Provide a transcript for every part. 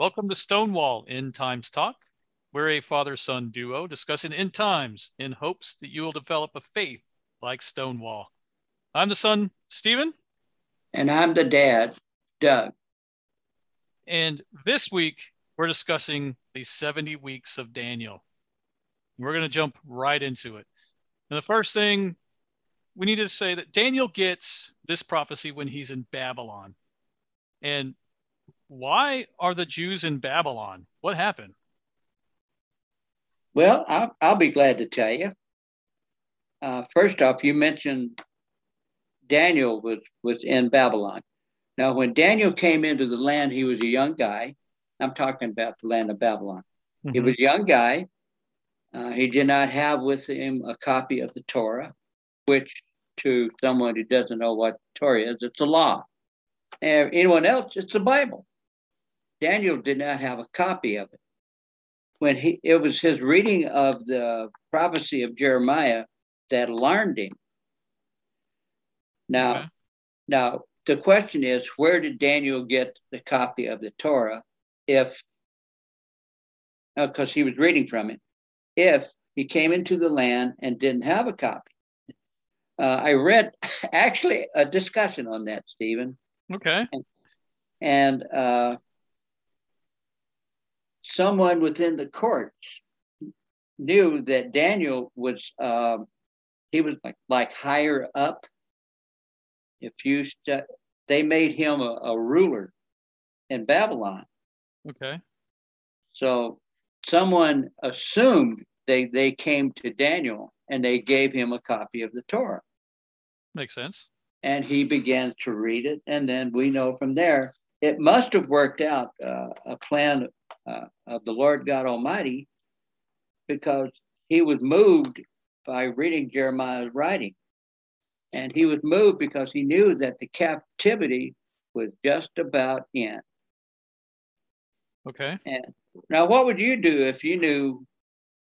Welcome to Stonewall End Times Talk. We're a father son duo discussing end times in hopes that you will develop a faith like Stonewall. I'm the son, Stephen. And I'm the dad, Doug. And this week, we're discussing the 70 weeks of Daniel. We're going to jump right into it. And the first thing we need to say that Daniel gets this prophecy when he's in Babylon. And why are the Jews in Babylon? What happened? Well, I'll, I'll be glad to tell you. Uh, first off, you mentioned Daniel was, was in Babylon. Now, when Daniel came into the land, he was a young guy. I'm talking about the land of Babylon. Mm-hmm. He was a young guy. Uh, he did not have with him a copy of the Torah, which to someone who doesn't know what Torah is, it's a law. And anyone else, it's the Bible. Daniel did not have a copy of it. When he, it was his reading of the prophecy of Jeremiah that alarmed him. Now, okay. now the question is, where did Daniel get the copy of the Torah? If, because uh, he was reading from it, if he came into the land and didn't have a copy. Uh, I read actually a discussion on that, Stephen. Okay. And, and uh, someone within the courts knew that Daniel was um, he was like like higher up. If you st- they made him a, a ruler in Babylon. Okay. So someone assumed they they came to Daniel and they gave him a copy of the Torah. Makes sense. And he began to read it, and then we know from there it must have worked out uh, a plan uh, of the Lord God Almighty because he was moved by reading Jeremiah's writing. And he was moved because he knew that the captivity was just about in. Okay. And now, what would you do if you knew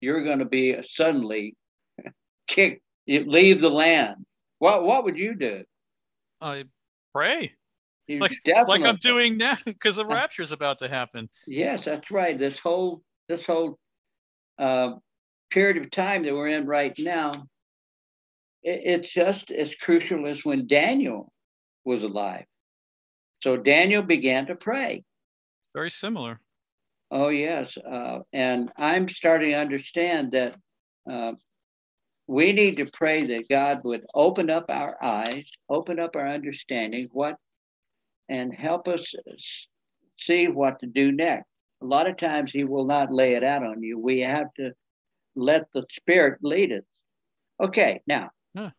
you're going to be suddenly kicked, leave the land? What What would you do? I pray like, like I'm doing now because the rapture is about to happen. Yes, that's right. This whole this whole uh, period of time that we're in right now, it, it's just as crucial as when Daniel was alive. So Daniel began to pray. Very similar. Oh yes, uh, and I'm starting to understand that uh, we need to pray that God would open up our eyes, open up our understanding, what and help us see what to do next. A lot of times he will not lay it out on you. We have to let the Spirit lead us. Okay, now, huh.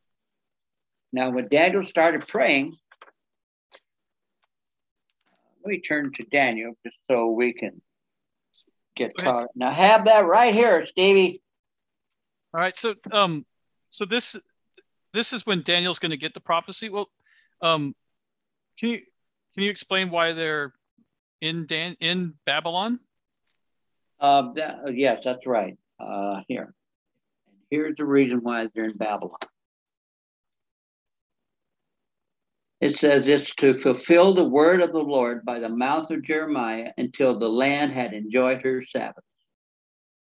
now when Daniel started praying, let me turn to Daniel just so we can get caught. Now have that right here, Stevie. All right, so um, so this this is when Daniel's going to get the prophecy. Well, um, can you can you explain why they're in Dan- in Babylon? Uh, that, yes, that's right. Uh, here, here's the reason why they're in Babylon. It says it's to fulfill the word of the Lord by the mouth of Jeremiah until the land had enjoyed her Sabbath.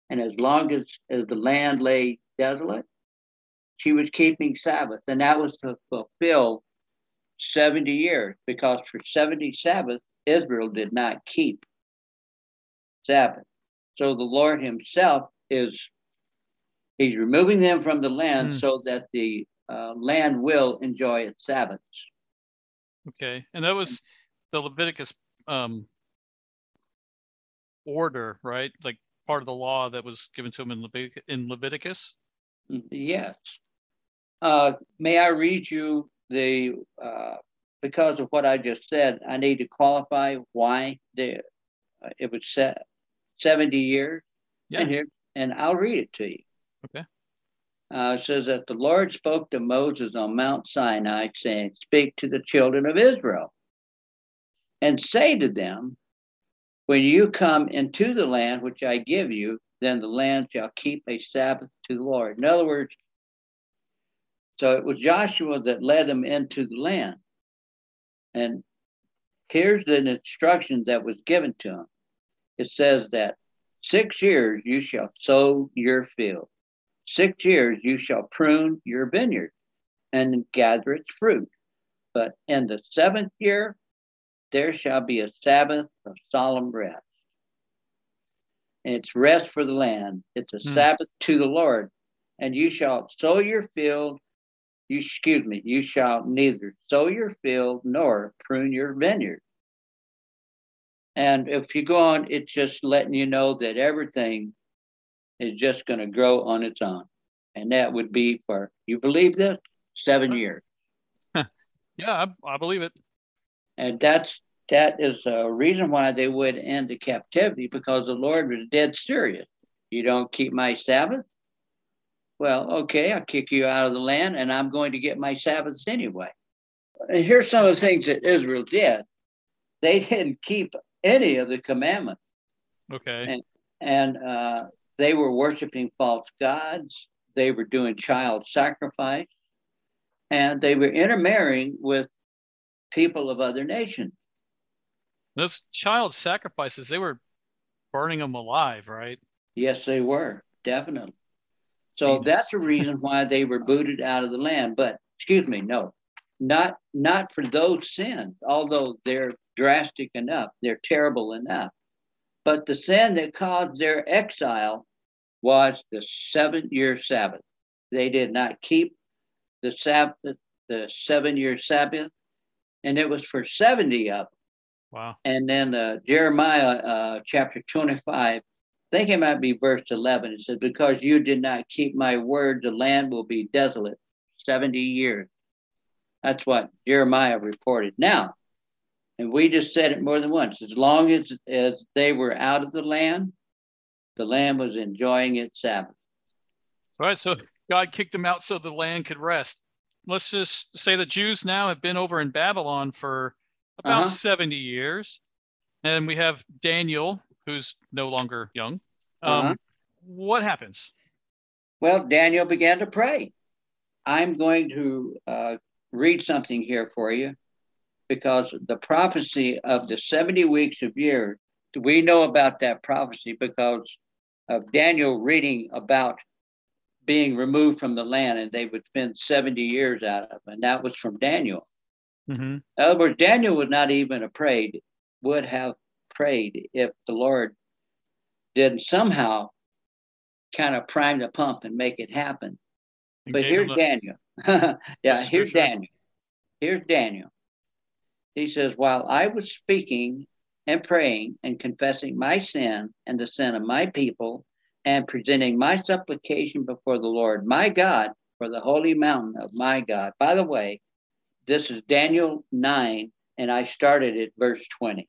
And as long as, as the land lay desolate, she was keeping Sabbath. And that was to fulfill 70 years because for 70 Sabbaths, Israel did not keep Sabbath. So the Lord Himself is, He's removing them from the land mm. so that the uh, land will enjoy its Sabbaths. Okay. And that was the Leviticus um, order, right? Like part of the law that was given to him in, Levitic- in Leviticus? Yes. Uh, may I read you the uh, because of what I just said, I need to qualify why the uh, it was set 70 years. Yeah. And here, and I'll read it to you. Okay. Uh, it says that the Lord spoke to Moses on Mount Sinai, saying, Speak to the children of Israel and say to them, When you come into the land which I give you, then the land shall keep a Sabbath to the Lord. In other words, so it was Joshua that led them into the land. And here's the instruction that was given to him it says that six years you shall sow your field, six years you shall prune your vineyard and gather its fruit. But in the seventh year, there shall be a Sabbath of solemn rest. And it's rest for the land. It's a hmm. Sabbath to the Lord. And you shall sow your field. You excuse me. You shall neither sow your field nor prune your vineyard. And if you go on, it's just letting you know that everything is just going to grow on its own. And that would be for, you believe this? Seven years. yeah, I, I believe it. And that's that is a reason why they would end the captivity because the Lord was dead serious. You don't keep my Sabbath? Well, okay, I'll kick you out of the land and I'm going to get my Sabbaths anyway. And here's some of the things that Israel did. They didn't keep any of the commandments. Okay. And, and uh, they were worshiping false gods. They were doing child sacrifice. And they were intermarrying with people of other nations. Those child sacrifices, they were burning them alive, right? Yes, they were, definitely. So that's the reason why they were booted out of the land. But excuse me, no, not not for those sins, although they're drastic enough, they're terrible enough. But the sin that caused their exile was the seven year Sabbath. They did not keep the Sabbath, the seven year Sabbath, and it was for 70 of them. Wow. And then uh, Jeremiah uh, chapter 25, I think it might be verse 11. It says, Because you did not keep my word, the land will be desolate 70 years. That's what Jeremiah reported. Now, and we just said it more than once as long as, as they were out of the land, the land was enjoying its Sabbath. All right. So God kicked them out so the land could rest. Let's just say the Jews now have been over in Babylon for about uh-huh. 70 years. And we have Daniel, who's no longer young. Um, uh-huh. What happens? Well, Daniel began to pray. I'm going to uh, read something here for you because the prophecy of the 70 weeks of years, we know about that prophecy because of Daniel reading about being removed from the land and they would spend 70 years out of, and that was from Daniel. Mm-hmm. In other words, Daniel would not even have prayed, would have prayed if the Lord didn't somehow kind of prime the pump and make it happen. And but here's Daniel. yeah, here's Daniel. Here's Daniel. He says, While I was speaking and praying and confessing my sin and the sin of my people and presenting my supplication before the Lord my God for the holy mountain of my God. By the way, this is Daniel 9, and I started at verse 20.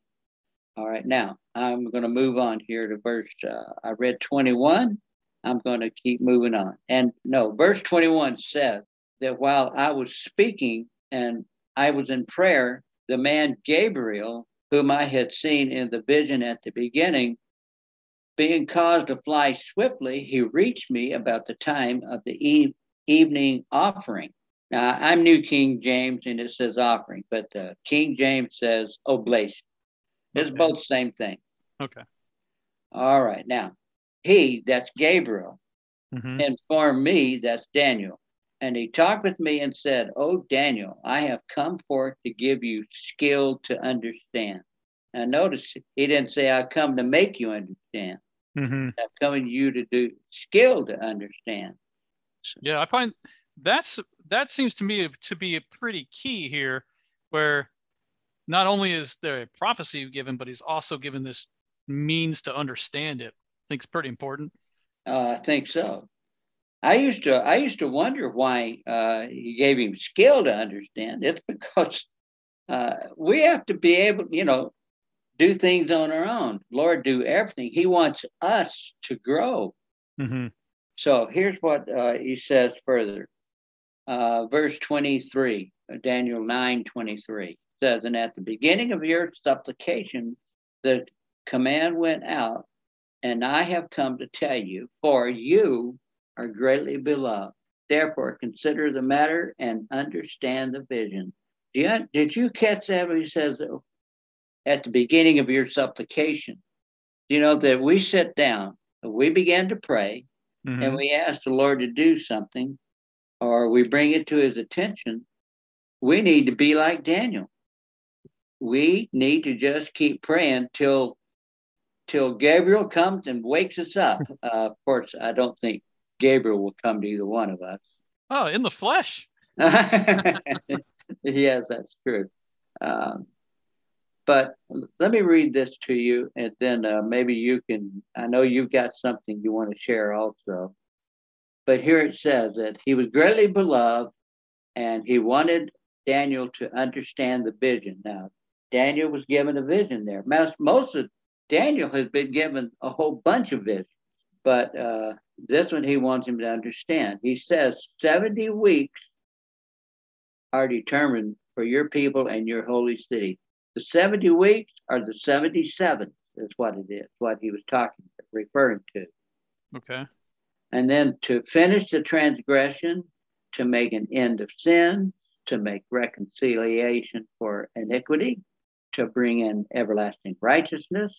All right, now I'm going to move on here to verse, uh, I read 21. I'm going to keep moving on. And no, verse 21 says that while I was speaking and I was in prayer, the man Gabriel, whom I had seen in the vision at the beginning, being caused to fly swiftly, he reached me about the time of the eve, evening offering. Now, I'm New King James and it says offering, but uh, King James says oblation. It's okay. both the same thing. Okay. All right. Now, he, that's Gabriel, mm-hmm. informed me, that's Daniel. And he talked with me and said, Oh, Daniel, I have come forth to give you skill to understand. Now, notice he didn't say, I come to make you understand. Mm-hmm. I'm coming to you to do skill to understand. So, yeah, I find that's that seems to me to be a pretty key here, where not only is there a prophecy given, but he's also given this means to understand it. I think it's pretty important. Uh, I think so. I used to I used to wonder why uh, he gave him skill to understand. It's because uh, we have to be able, you know, do things on our own. Lord, do everything. He wants us to grow. Mm-hmm. So here's what uh, he says further uh, verse 23, Daniel 9 23 says, And at the beginning of your supplication, the command went out, and I have come to tell you, for you are greatly beloved. Therefore, consider the matter and understand the vision. Did you, did you catch that? He says, at the beginning of your supplication. you know, that we sit down, we begin to pray, Mhm. and we ask the Lord to do something, or we bring it to his attention, we need to be like Daniel. We need to just keep praying till till Gabriel comes and wakes us up. Uh, of course, I don't think Gabriel will come to either one of us. Oh, in the flesh. yes, that's true. Um, but let me read this to you, and then uh, maybe you can. I know you've got something you want to share also. But here it says that he was greatly beloved, and he wanted Daniel to understand the vision. Now, Daniel was given a vision there. Most, most of Daniel has been given a whole bunch of visions, but uh, this one he wants him to understand. He says 70 weeks are determined for your people and your holy city. The 70 weeks are the 77, is what it is, what he was talking, referring to. Okay. And then to finish the transgression, to make an end of sin, to make reconciliation for iniquity, to bring in everlasting righteousness,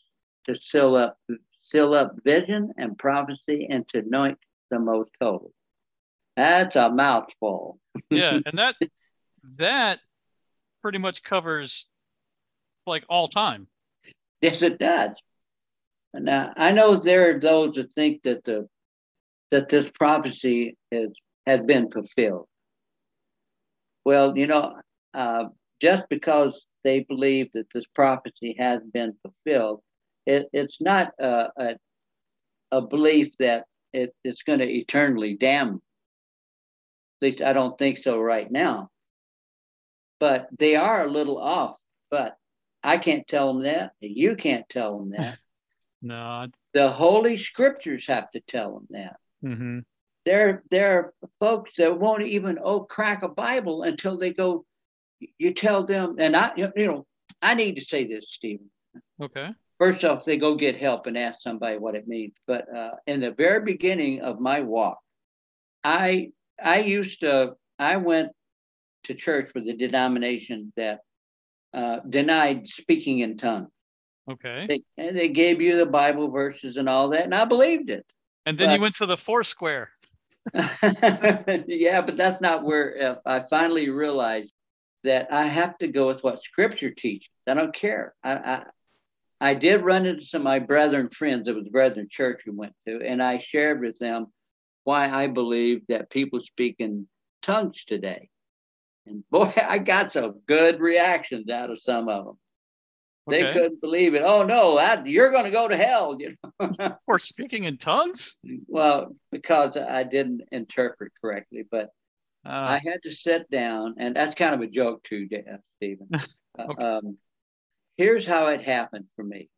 to seal up seal up vision and prophecy, and to anoint the most holy. That's a mouthful. Yeah, and that that pretty much covers like all time. Yes, it does. Now I know there are those that think that the that this prophecy is has been fulfilled. Well, you know, uh, just because they believe that this prophecy has been fulfilled, it, it's not a, a, a belief that it, it's going to eternally damn. Them. At least I don't think so right now. But they are a little off. But I can't tell them that. You can't tell them that. no. The Holy Scriptures have to tell them that. Mm-hmm. There, there are folks that won't even oh crack a Bible until they go. You tell them, and I, you know, I need to say this, Stephen. Okay. First off, they go get help and ask somebody what it means. But uh, in the very beginning of my walk, I I used to I went to church with a denomination that uh, denied speaking in tongues. Okay. They, and they gave you the Bible verses and all that, and I believed it. And then But- you went to the Foursquare. yeah, but that's not where uh, I finally realized that I have to go with what Scripture teaches. I don't care. I, I I did run into some of my brethren friends. It was Brethren Church we went to, and I shared with them why I believe that people speak in tongues today. And boy, I got some good reactions out of some of them. They couldn't believe it. Oh no, that, you're going to go to hell. You know? Or speaking in tongues? well, because I didn't interpret correctly, but Uh, I had to sit down, and that's kind of a joke too, Dan- Stephen. Uh, Okay. um, here's how it happened for me.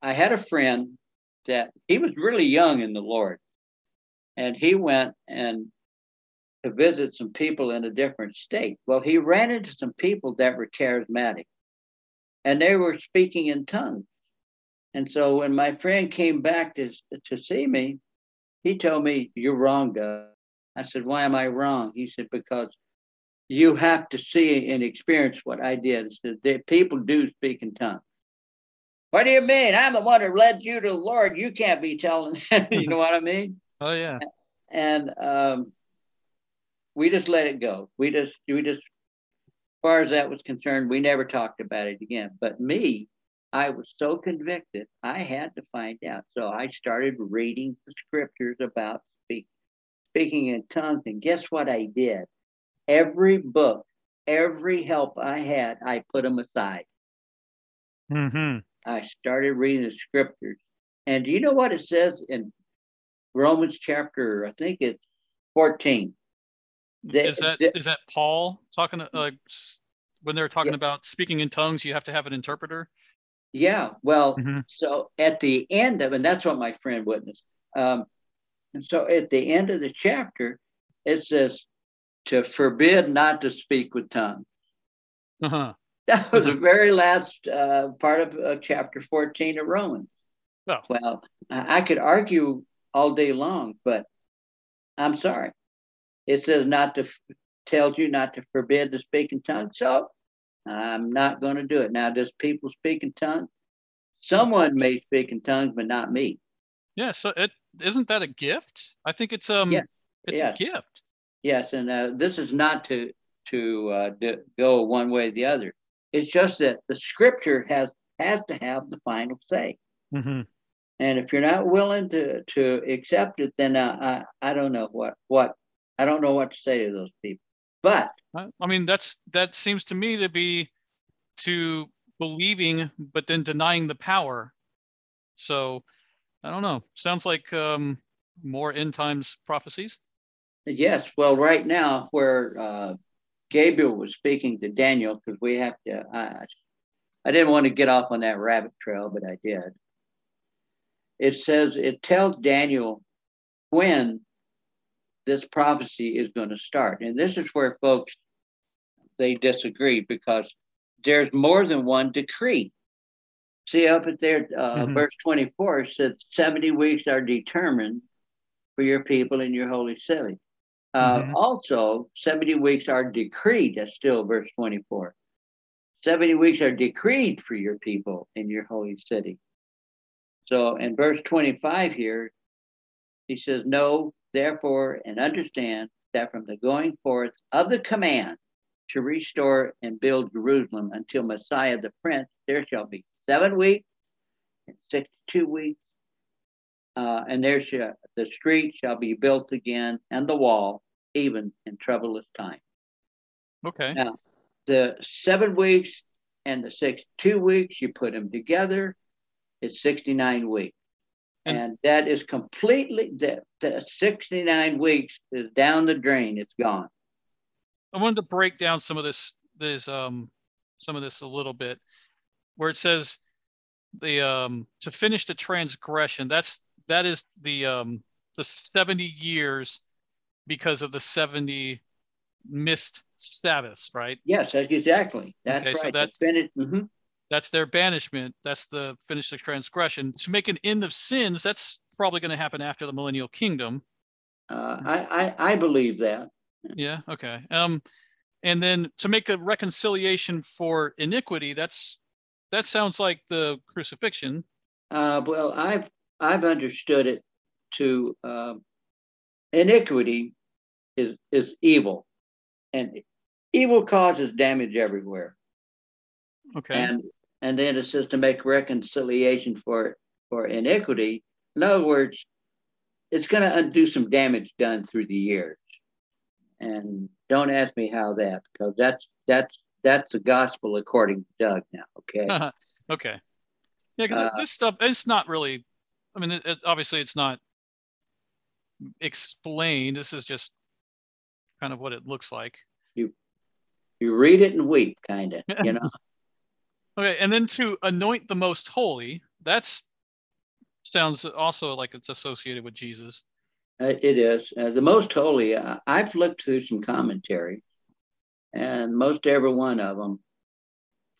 I had a friend that he was really young in the Lord, and he went and to visit some people in a different state. Well, he ran into some people that were charismatic, and they were speaking in tongues. And so when my friend came back to to see me, he told me, "You're wrong, Doug." I said, Why am I wrong? He said, Because you have to see and experience what I did. He said, "The People do speak in tongues. What do you mean? I'm the one who led you to the Lord. You can't be telling, you know what I mean? oh yeah. And um, we just let it go. We just, we just, as far as that was concerned, we never talked about it again. But me, I was so convicted, I had to find out. So I started reading the scriptures about speaking in tongues. And guess what I did? Every book, every help I had, I put them aside. Mm-hmm. I started reading the scriptures. And do you know what it says in Romans chapter, I think it's 14? That- Is that that- is that Paul talking to, like s- when they're talking Yeah. about speaking in tongues, you have to have an interpreter? Yeah, well, Mhm. so at the end of, and that's what my friend witnessed. Um, and so at the end of the chapter, it says to forbid not to speak with tongues. Uh-huh. That was the very last uh, part of uh, chapter 14 of Romans. Oh. Well, I, I could argue all day long, but I'm sorry. It says not to, f- tells you not to forbid to speak in tongues. So I'm not going to do it. Now, does people speak in tongues? Someone may speak in tongues, but not me. Yeah. So it isn't that a gift? I think it's um Yes. it's Yes. a gift. Yes, and uh, this is not to to uh, d- go one way or the other. It's just that the scripture has has to have the final say. Mm-hmm. And if you're not willing to to accept it, then uh, I I don't know what what I don't know what to say to those people. But I I mean, that's that seems to me to be to believing, but then denying the power. So I don't know. Sounds like um, more end times prophecies. yes, well, right now where uh, Gabriel was speaking to Daniel, because we have to. I, I didn't want to get off on that rabbit trail, but I did. It says it tells Daniel when this prophecy is going to start, and this is where folks they disagree because there's more than one decree. See up at there, uh, Mhm. verse 24 says 70 weeks are determined for your people in your holy city. Uh, Mhm. Also, 70 weeks are decreed. That's still verse 24. 70 weeks are decreed for your people in your holy city. So in verse 25 here, he says, Know therefore and understand that from the going forth of the command to restore and build Jerusalem until Messiah the Prince, there shall be seven weeks and 62 weeks. Uh, and there shall the street shall be built again and the wall, even in troublous time. Okay. Now, the seven weeks and the six two weeks, you put them together, it's 69 weeks. And- And, that is completely, the, the 69 weeks is down the drain, it's gone. I wanted to break down some of this this um some of this a little bit where it says the um to finish the transgression that's that is the um the 70 years because of the 70 missed Sabbaths, right? Yes, exactly. That's Okay, so right. that- It's finished. mhm. That's their banishment. That's the finish the transgression. To make an end of sins, that's probably going to happen after the millennial kingdom. Uh, I, I, I believe that. Yeah. Okay. Um, and then to make a reconciliation for iniquity, that's that sounds like the crucifixion. Uh, well, I've I've understood it to um, iniquity is is evil, and evil causes damage everywhere. Okay. And and then it says to make reconciliation for for iniquity. In other words, it's going to undo some damage done through the years. And don't ask me how that, because that's that's that's the gospel according to Doug now. Okay. okay. Yeah, because Uh, this stuff it's not really. I mean, it, it, obviously it's not explained. This is just kind of what it looks like. you you read it and weep, kind of. You know. Okay, and then to anoint the most holy, that's sounds also like it's associated with Jesus. Uh, It is. Uh, the most holy, uh, I've looked through some commentary, and most every one of them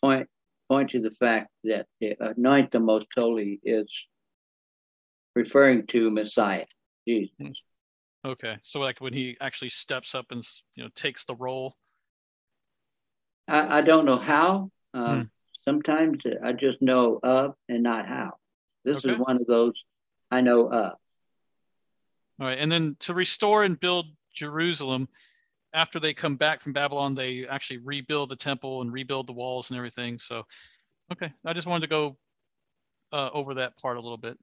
point point to the fact that the anoint the most holy is referring to Messiah, Jesus. Okay, so like when he actually steps up and you know takes the role. I, I don't know how. Uh, Hmm. Sometimes I just know of and not how. This Okay. is one of those I know of. All right, and then to restore and build Jerusalem, after they come back from Babylon, they actually rebuild the temple and rebuild the walls and everything. So, okay, I just wanted to go uh, over that part a little bit.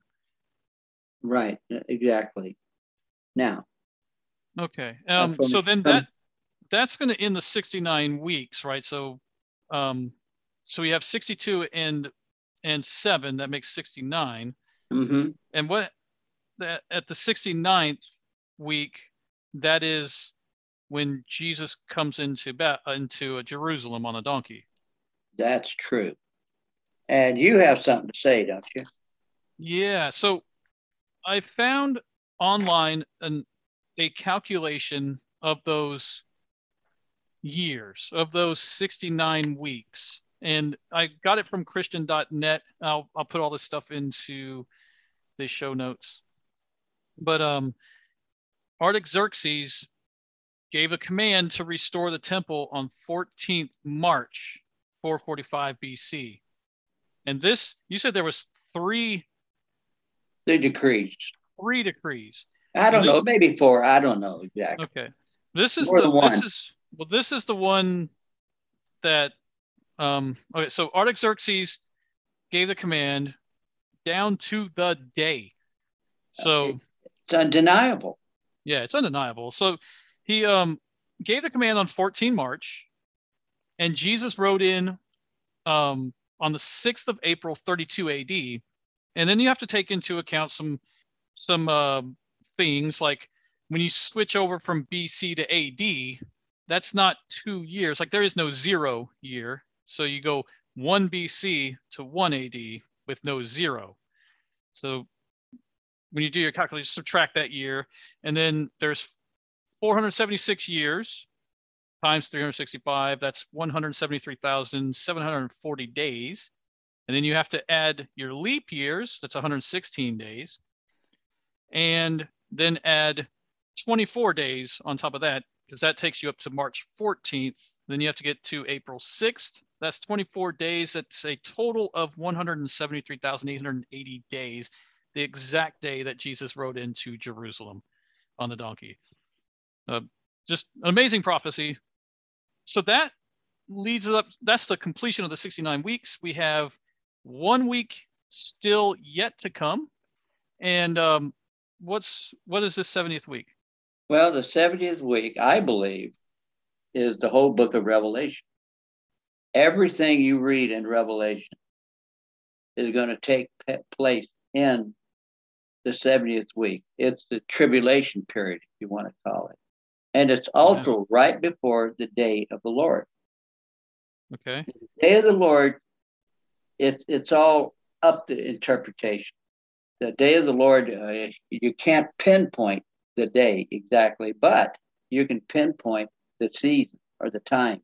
Right, uh, exactly. Now, Okay, um, from- so then from- that that's going to end the 69 weeks, right? So, um, so we have 62 and and seven. That makes 69. mhm, And what that at the 69th week, that is when Jesus comes into into uh, Jerusalem on a donkey. that's true. And you have something to say, don't you? Yeah. So I found online an a calculation of those years of those 69 weeks and i got it from christian.net i'll, I'll put all this stuff into the show notes but um artaxerxes gave a command to restore the temple on 14th march 445 bc And this, you said there was three. Three decrees. Three decrees. I don't this, know, maybe four. I don't know exactly. Okay. This is More the this is well, this is the one that um okay, so Artaxerxes gave the command down to the day. So it's undeniable. Yeah, it's undeniable. So he um gave the command on 14 March, and Jesus rode in um on the 6th of April 32 AD. And then you have to take into account some some uh, things like when you switch over from BC to AD, that's not two years. Like there is no zero year. So you go one BC to one AD with no zero. So when you do your calculation, subtract that year. And then there's 476 years times 365. That's 173,740 days. And then you have to add your leap years. That's 116 days and then add 24 days on top of that because that takes you up to March 14th. Then you have to get to April 6th. That's 24 days. That's a total of 173,880 days, the exact day that Jesus rode into Jerusalem on the donkey. Uh, just an amazing prophecy. So that leads up, that's the completion of the 69 weeks. We have one week still yet to come. And um, what's what is this 70th week? Well, the 70th week, I believe, is the whole book of Revelation. Everything you read in Revelation is going to take place in the 70th week. It's the tribulation period, if you want to call it. And it's also yeah. right before the day of the Lord. Okay. The day of the Lord, it, it's all up to interpretation the day of the Lord, uh, you can't pinpoint the day exactly, but you can pinpoint the season or the time.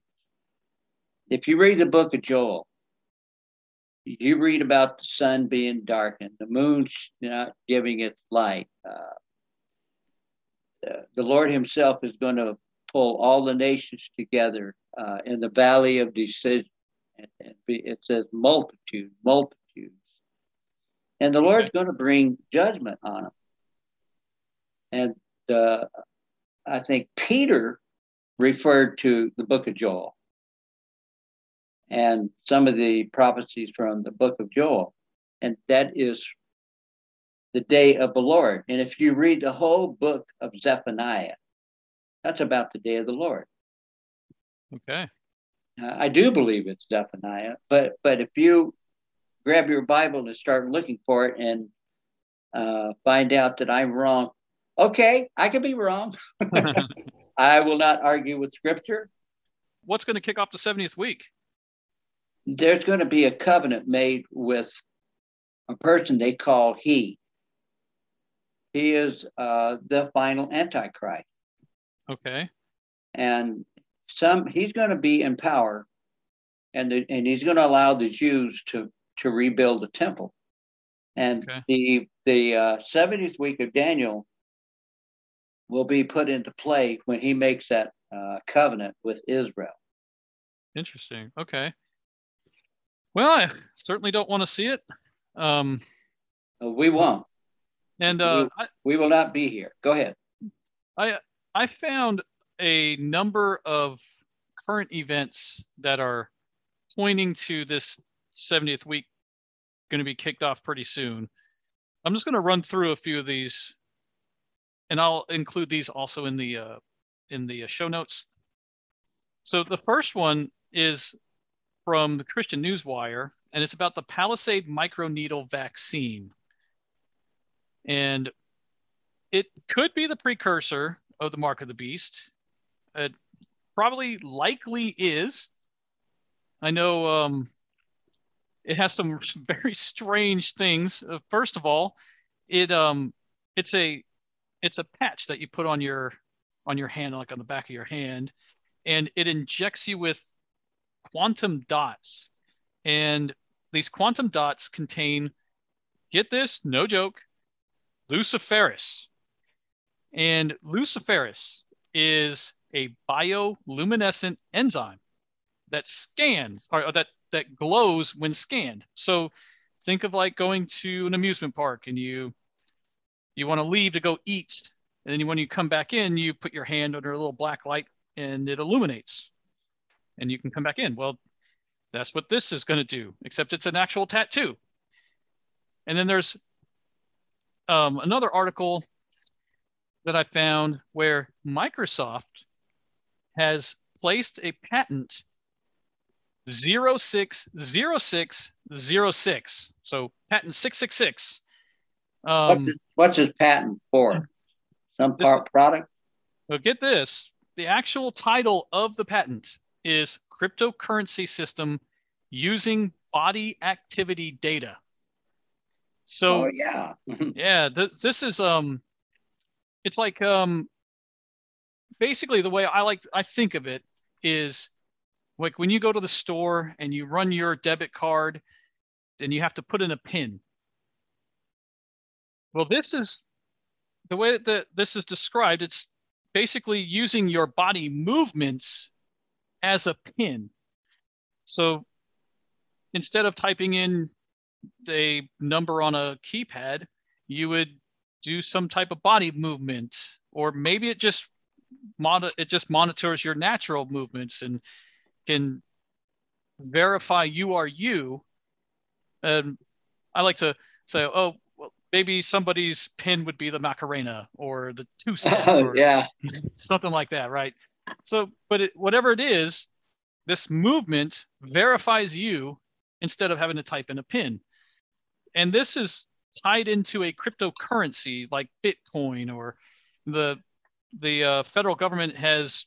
If you read the book of Joel, you read about the sun being darkened, the moon not giving its light. Uh, the Lord Himself is going to pull all the nations together uh, in the valley of decision. And, and be, it says multitude, multitudes. and the Lord's going to bring judgment on them. And uh, I think Peter referred to the book of Joel and some of the prophecies from the book of Joel. And that is the day of the Lord. And if you read the whole book of Zephaniah, that's about the day of the Lord. Okay. Uh, I do believe it's Zephaniah, but but if you grab your Bible and start looking for it and uh, find out that I'm wrong. Okay, I could be wrong. I will not argue with Scripture. What's going to kick off the 70th week? There's going to be a covenant made with a person they call He. He is uh, the final Antichrist. Okay. And some he's going to be in power, and the, and he's going to allow the Jews to to rebuild the temple. And okay. the the uh, 70th week of Daniel will be put into play when he makes that uh, covenant with Israel. Interesting. Okay. Well, I certainly don't want to see it. Um, we won't. And uh, we, we will not be here. Go ahead. I I found a number of current events that are pointing to this 70th week going to be kicked off pretty soon. I'm just going to run through a few of these, and I'll include these also in the uh, in the uh, show notes. So the first one is from the Christian Newswire, and it's about the Palisade microneedle vaccine, and it could be the precursor of the mark of the beast. It probably likely is. I know um, it has some very strange things. Uh, first of all, it um it's a it's a patch that you put on your on your hand, like on the back of your hand, and it injects you with quantum dots. And these quantum dots contain, get this, no joke, luciferase. And luciferase is a bioluminescent enzyme that scans or that that glows when scanned. So think of like going to an amusement park and you you want to leave to go eat and then when you come back in you put your hand under a little black light and it illuminates and you can come back in well that's what this is going to do except it's an actual tattoo and then there's um, another article that i found where microsoft has placed a patent 060606. So patent 666. Um, what's, his, what's his patent for? Some part product? Well, get this. The actual title of the patent is cryptocurrency system using body activity data. So oh, yeah, yeah, th- this is um, it's like um, basically the way I like I think of it is like when you go to the store and you run your debit card, then you have to put in a pin. Well, this is the way that this is described. It's basically using your body movements as a pin. So instead of typing in a number on a keypad, you would do some type of body movement, or maybe it just mon- it just monitors your natural movements and can verify you are you. And I like to say, oh, well, maybe somebody's pin would be the Macarena or the two step, yeah, something like that, right? So, but it, whatever it is, this movement verifies you instead of having to type in a pin. And this is tied into a cryptocurrency like Bitcoin or the the uh, federal government has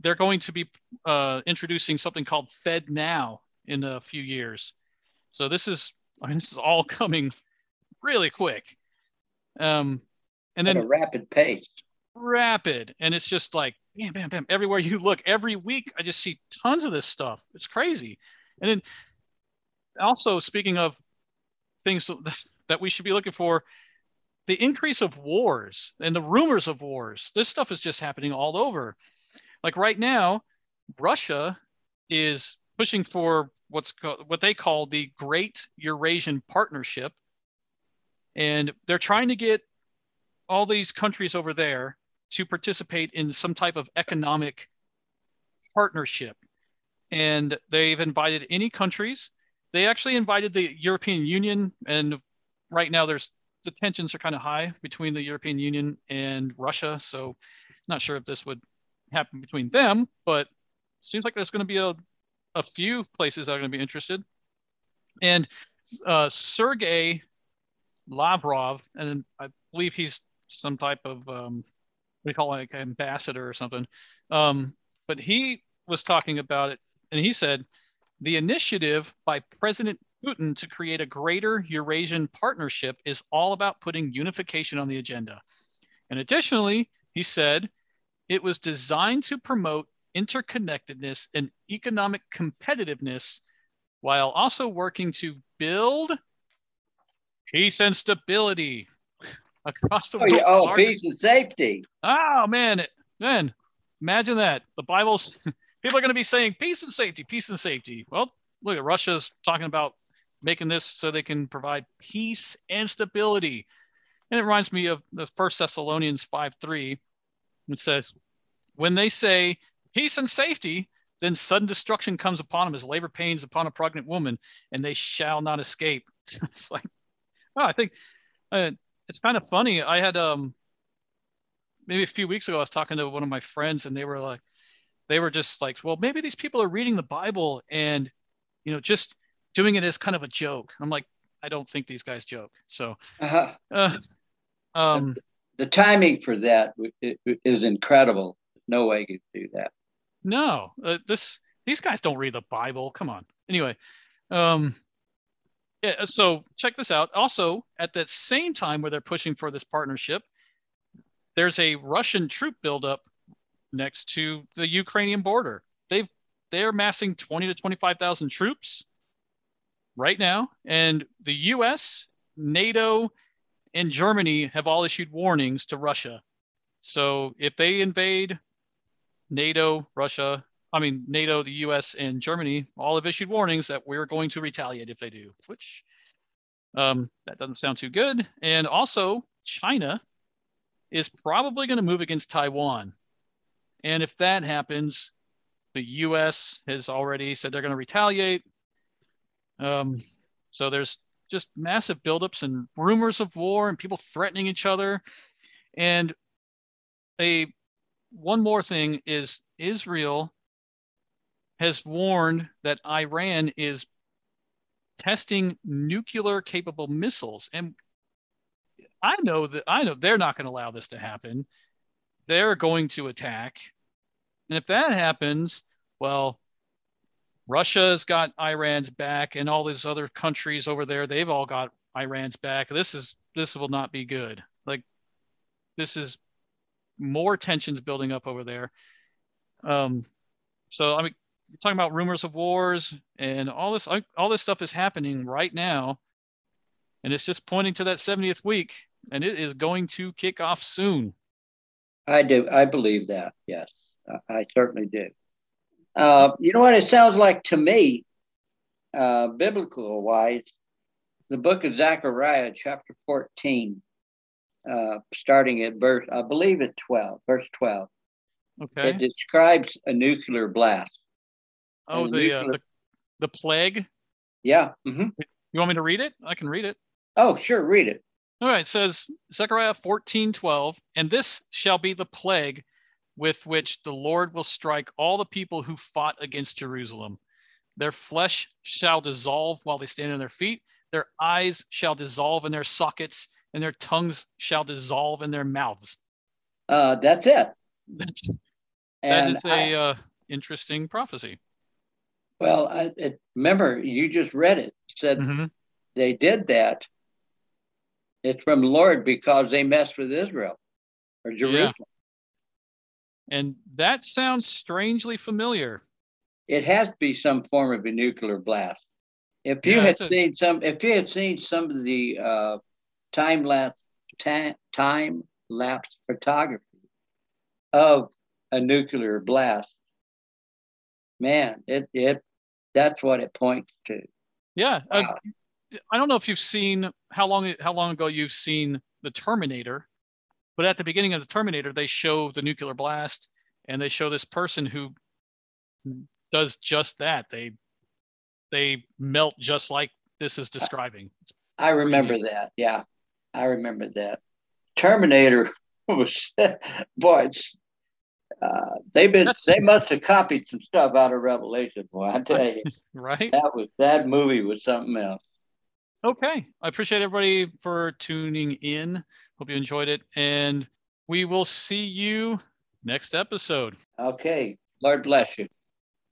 they're going to be uh, introducing something called Fed Now in a few years. So this is I mean, this is all coming really quick. Um, and then At a rapid pace. Rapid, and it's just like bam, bam, bam. Everywhere you look, every week I just see tons of this stuff. It's crazy. And then also speaking of things that we should be looking for, the increase of wars and the rumors of wars. This stuff is just happening all over. Like right now, Russia is pushing for what's called, what they call the Great Eurasian Partnership, and they're trying to get all these countries over there to participate in some type of economic partnership. And they've invited any countries. They actually invited the European Union, and right now there's the tensions are kind of high between the European Union and Russia. So, not sure if this would happen between them, but seems like there's going to be a, a few places that are going to be interested. And uh, Sergey Lavrov, and I believe he's some type of um, we call it like ambassador or something. Um, but he was talking about it, and he said the initiative by President Putin to create a greater Eurasian partnership is all about putting unification on the agenda. And additionally, he said it was designed to promote interconnectedness and economic competitiveness while also working to build peace and stability across the world. Oh, oh peace and safety. Oh man, man, imagine that. The Bible's people are going to be saying peace and safety, peace and safety. Well, look at Russia's talking about making this so they can provide peace and stability. And it reminds me of the First Thessalonians 5 3. It says, when they say peace and safety, then sudden destruction comes upon them as labor pains upon a pregnant woman, and they shall not escape. it's like, oh, I think uh, it's kind of funny. I had um maybe a few weeks ago, I was talking to one of my friends, and they were like, they were just like, well, maybe these people are reading the Bible and you know just doing it as kind of a joke. I'm like, I don't think these guys joke. So, uh-huh. uh, um, the timing for that is incredible. No way you do that. No, uh, this these guys don't read the Bible. Come on. Anyway, um, yeah. So check this out. Also, at that same time where they're pushing for this partnership, there's a Russian troop buildup next to the Ukrainian border. They've they're massing twenty to twenty five thousand troops right now, and the U.S., NATO, and Germany have all issued warnings to Russia. So if they invade NATO, Russia, I mean, NATO, the US, and Germany all have issued warnings that we're going to retaliate if they do, which um, that doesn't sound too good. And also, China is probably going to move against Taiwan. And if that happens, the US has already said they're going to retaliate. Um, so there's just massive buildups and rumors of war and people threatening each other. And a one more thing is Israel has warned that Iran is testing nuclear capable missiles. And I know that I know they're not going to allow this to happen. They're going to attack. And if that happens, well, Russia's got Iran's back and all these other countries over there, they've all got Iran's back. This is this will not be good. Like this is more tensions building up over there. Um so I mean talking about rumors of wars and all this all this stuff is happening right now and it's just pointing to that 70th week and it is going to kick off soon i do i believe that yes i, certainly do uh, you know what it sounds like to me uh, biblical wise the book of zechariah chapter 14 uh, starting at verse i believe at 12 verse 12 okay it describes a nuclear blast Oh, the, uh, the the plague. Yeah. Mm-hmm. You want me to read it? I can read it. Oh, sure, read it. All right. It says Zechariah 14, 12, and this shall be the plague with which the Lord will strike all the people who fought against Jerusalem. Their flesh shall dissolve while they stand on their feet. Their eyes shall dissolve in their sockets, and their tongues shall dissolve in their mouths. Uh, that's it. That's and that is a I, uh, interesting prophecy. Well, I, it, remember, you just read it. Said mm-hmm. they did that. It's from the Lord because they messed with Israel or Jerusalem. Yeah. And that sounds strangely familiar. It has to be some form of a nuclear blast. If you yeah, had seen some, if you had seen some of the uh, time lapse ta- time lapse photography of a nuclear blast, man, it it that's what it points to. Yeah, uh, wow. I don't know if you've seen how long how long ago you've seen the Terminator, but at the beginning of the Terminator, they show the nuclear blast, and they show this person who does just that. They they melt just like this is describing. I remember that. Yeah, I remember that. Terminator was boy, uh, they've been That's... they must have copied some stuff out of Revelation, boy. I tell you, right? That was that movie was something else. Okay, I appreciate everybody for tuning in. Hope you enjoyed it, and we will see you next episode. Okay, Lord bless you.